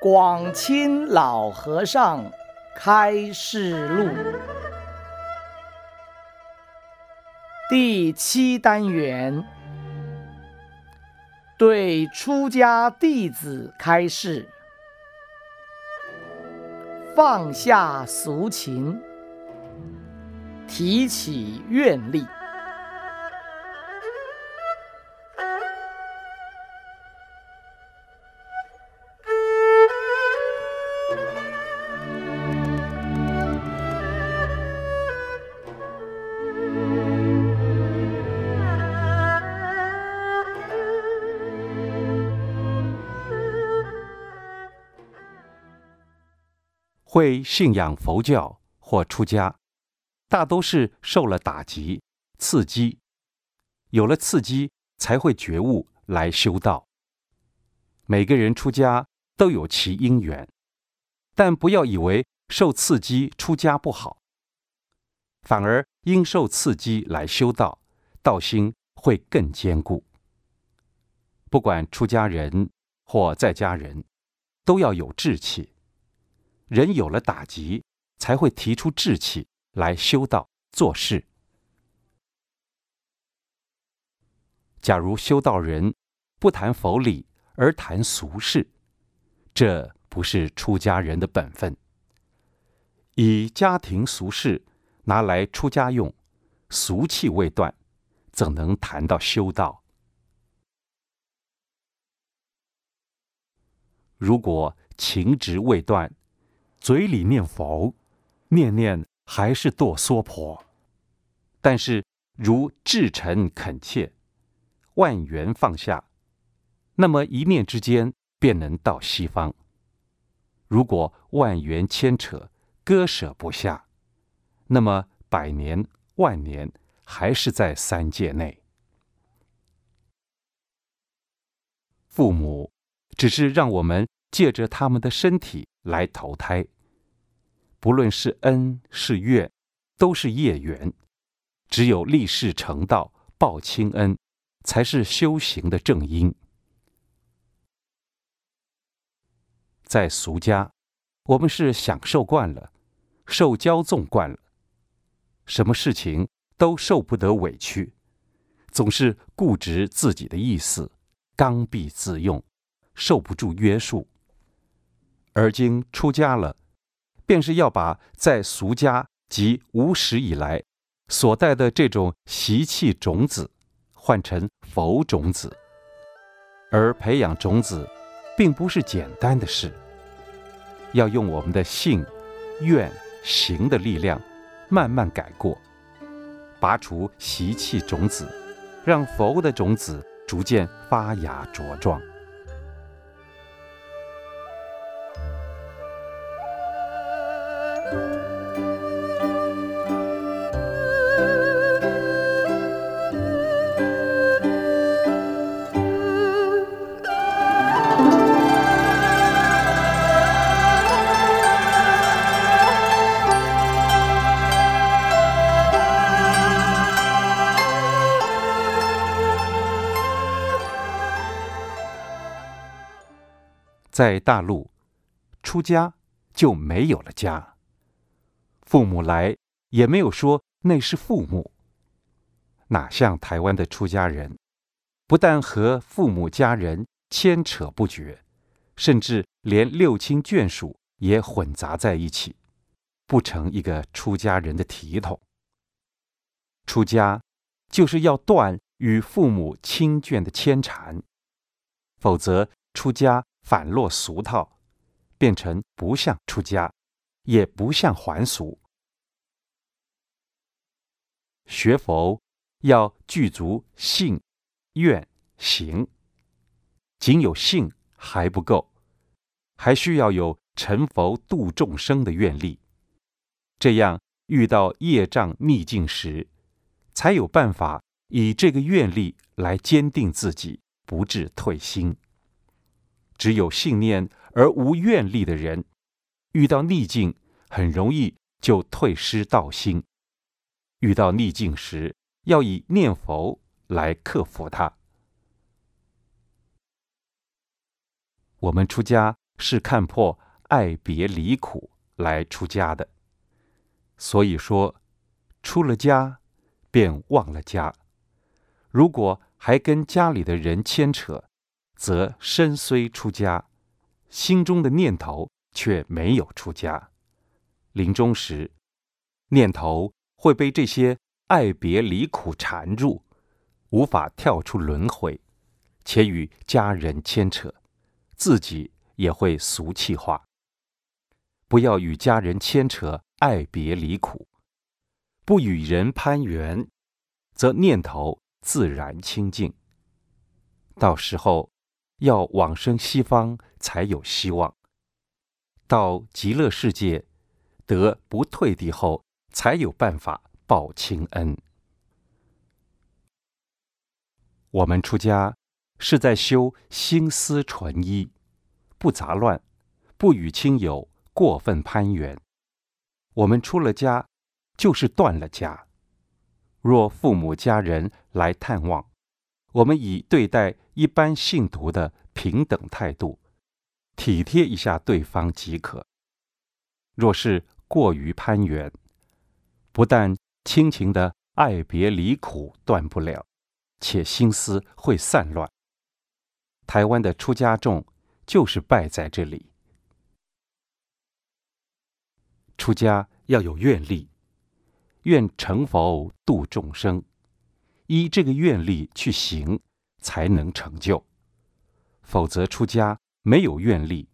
广清老和尚开示录第七单元对出家弟子开示：放下俗情，提起愿力。会信仰佛教或出家，大都是受了打击、刺激，有了刺激才会觉悟来修道。每个人出家都有其因缘，但不要以为受刺激出家不好，反而因受刺激来修道，道心会更坚固。不管出家人或在家人，都要有志气。人有了打击，才会提出志气来修道做事。假如修道人不谈佛理而谈俗事，这不是出家人的本分。以家庭俗事拿来出家用，俗气未断，怎能谈到修道？如果情执未断，嘴里念佛，念念还是堕娑婆。但是如至诚恳切，万缘放下，那么一念之间便能到西方。如果万缘牵扯，割舍不下，那么百年万年还是在三界内。父母只是让我们借着他们的身体来投胎。不论是恩是怨，都是业缘。只有立誓成道、报亲恩，才是修行的正因。在俗家，我们是享受惯了，受骄纵惯了，什么事情都受不得委屈，总是固执自己的意思，刚愎自用，受不住约束。而今出家了。便是要把在俗家及无始以来所带的这种习气种子换成佛种子，而培养种子，并不是简单的事，要用我们的性、愿、行的力量，慢慢改过，拔除习气种子，让佛的种子逐渐发芽茁壮。在大陆，出家就没有了家。父母来也没有说那是父母。哪像台湾的出家人，不但和父母家人牵扯不绝，甚至连六亲眷属也混杂在一起，不成一个出家人的体统。出家就是要断与父母亲眷的牵缠，否则出家。反落俗套，变成不像出家，也不像还俗。学佛要具足信、愿、行，仅有信还不够，还需要有成佛度众生的愿力。这样遇到业障逆境时，才有办法以这个愿力来坚定自己，不致退心。只有信念而无愿力的人，遇到逆境很容易就退失道心。遇到逆境时，要以念佛来克服它。我们出家是看破爱别离苦来出家的，所以说，出了家便忘了家。如果还跟家里的人牵扯，则身虽出家，心中的念头却没有出家。临终时，念头会被这些爱别离苦缠住，无法跳出轮回，且与家人牵扯，自己也会俗气化。不要与家人牵扯爱别离苦，不与人攀缘，则念头自然清净。到时候。要往生西方才有希望，到极乐世界得不退地后，才有办法报亲恩。我们出家是在修心思纯一，不杂乱，不与亲友过分攀缘。我们出了家，就是断了家。若父母家人来探望，我们以对待一般信徒的平等态度，体贴一下对方即可。若是过于攀缘，不但亲情的爱别离苦断不了，且心思会散乱。台湾的出家众就是败在这里。出家要有愿力，愿成佛度众生。依这个愿力去行，才能成就；否则出家没有愿力，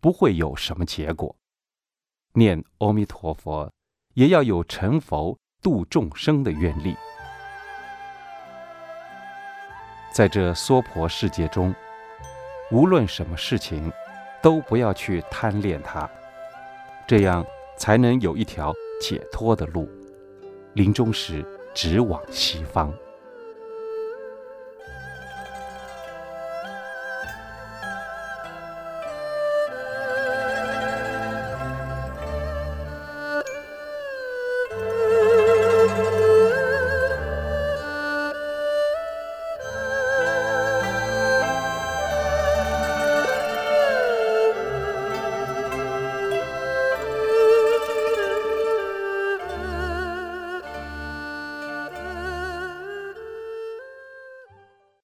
不会有什么结果。念阿弥陀佛，也要有成佛度众生的愿力。在这娑婆世界中，无论什么事情，都不要去贪恋它，这样才能有一条解脱的路。临终时，直往西方。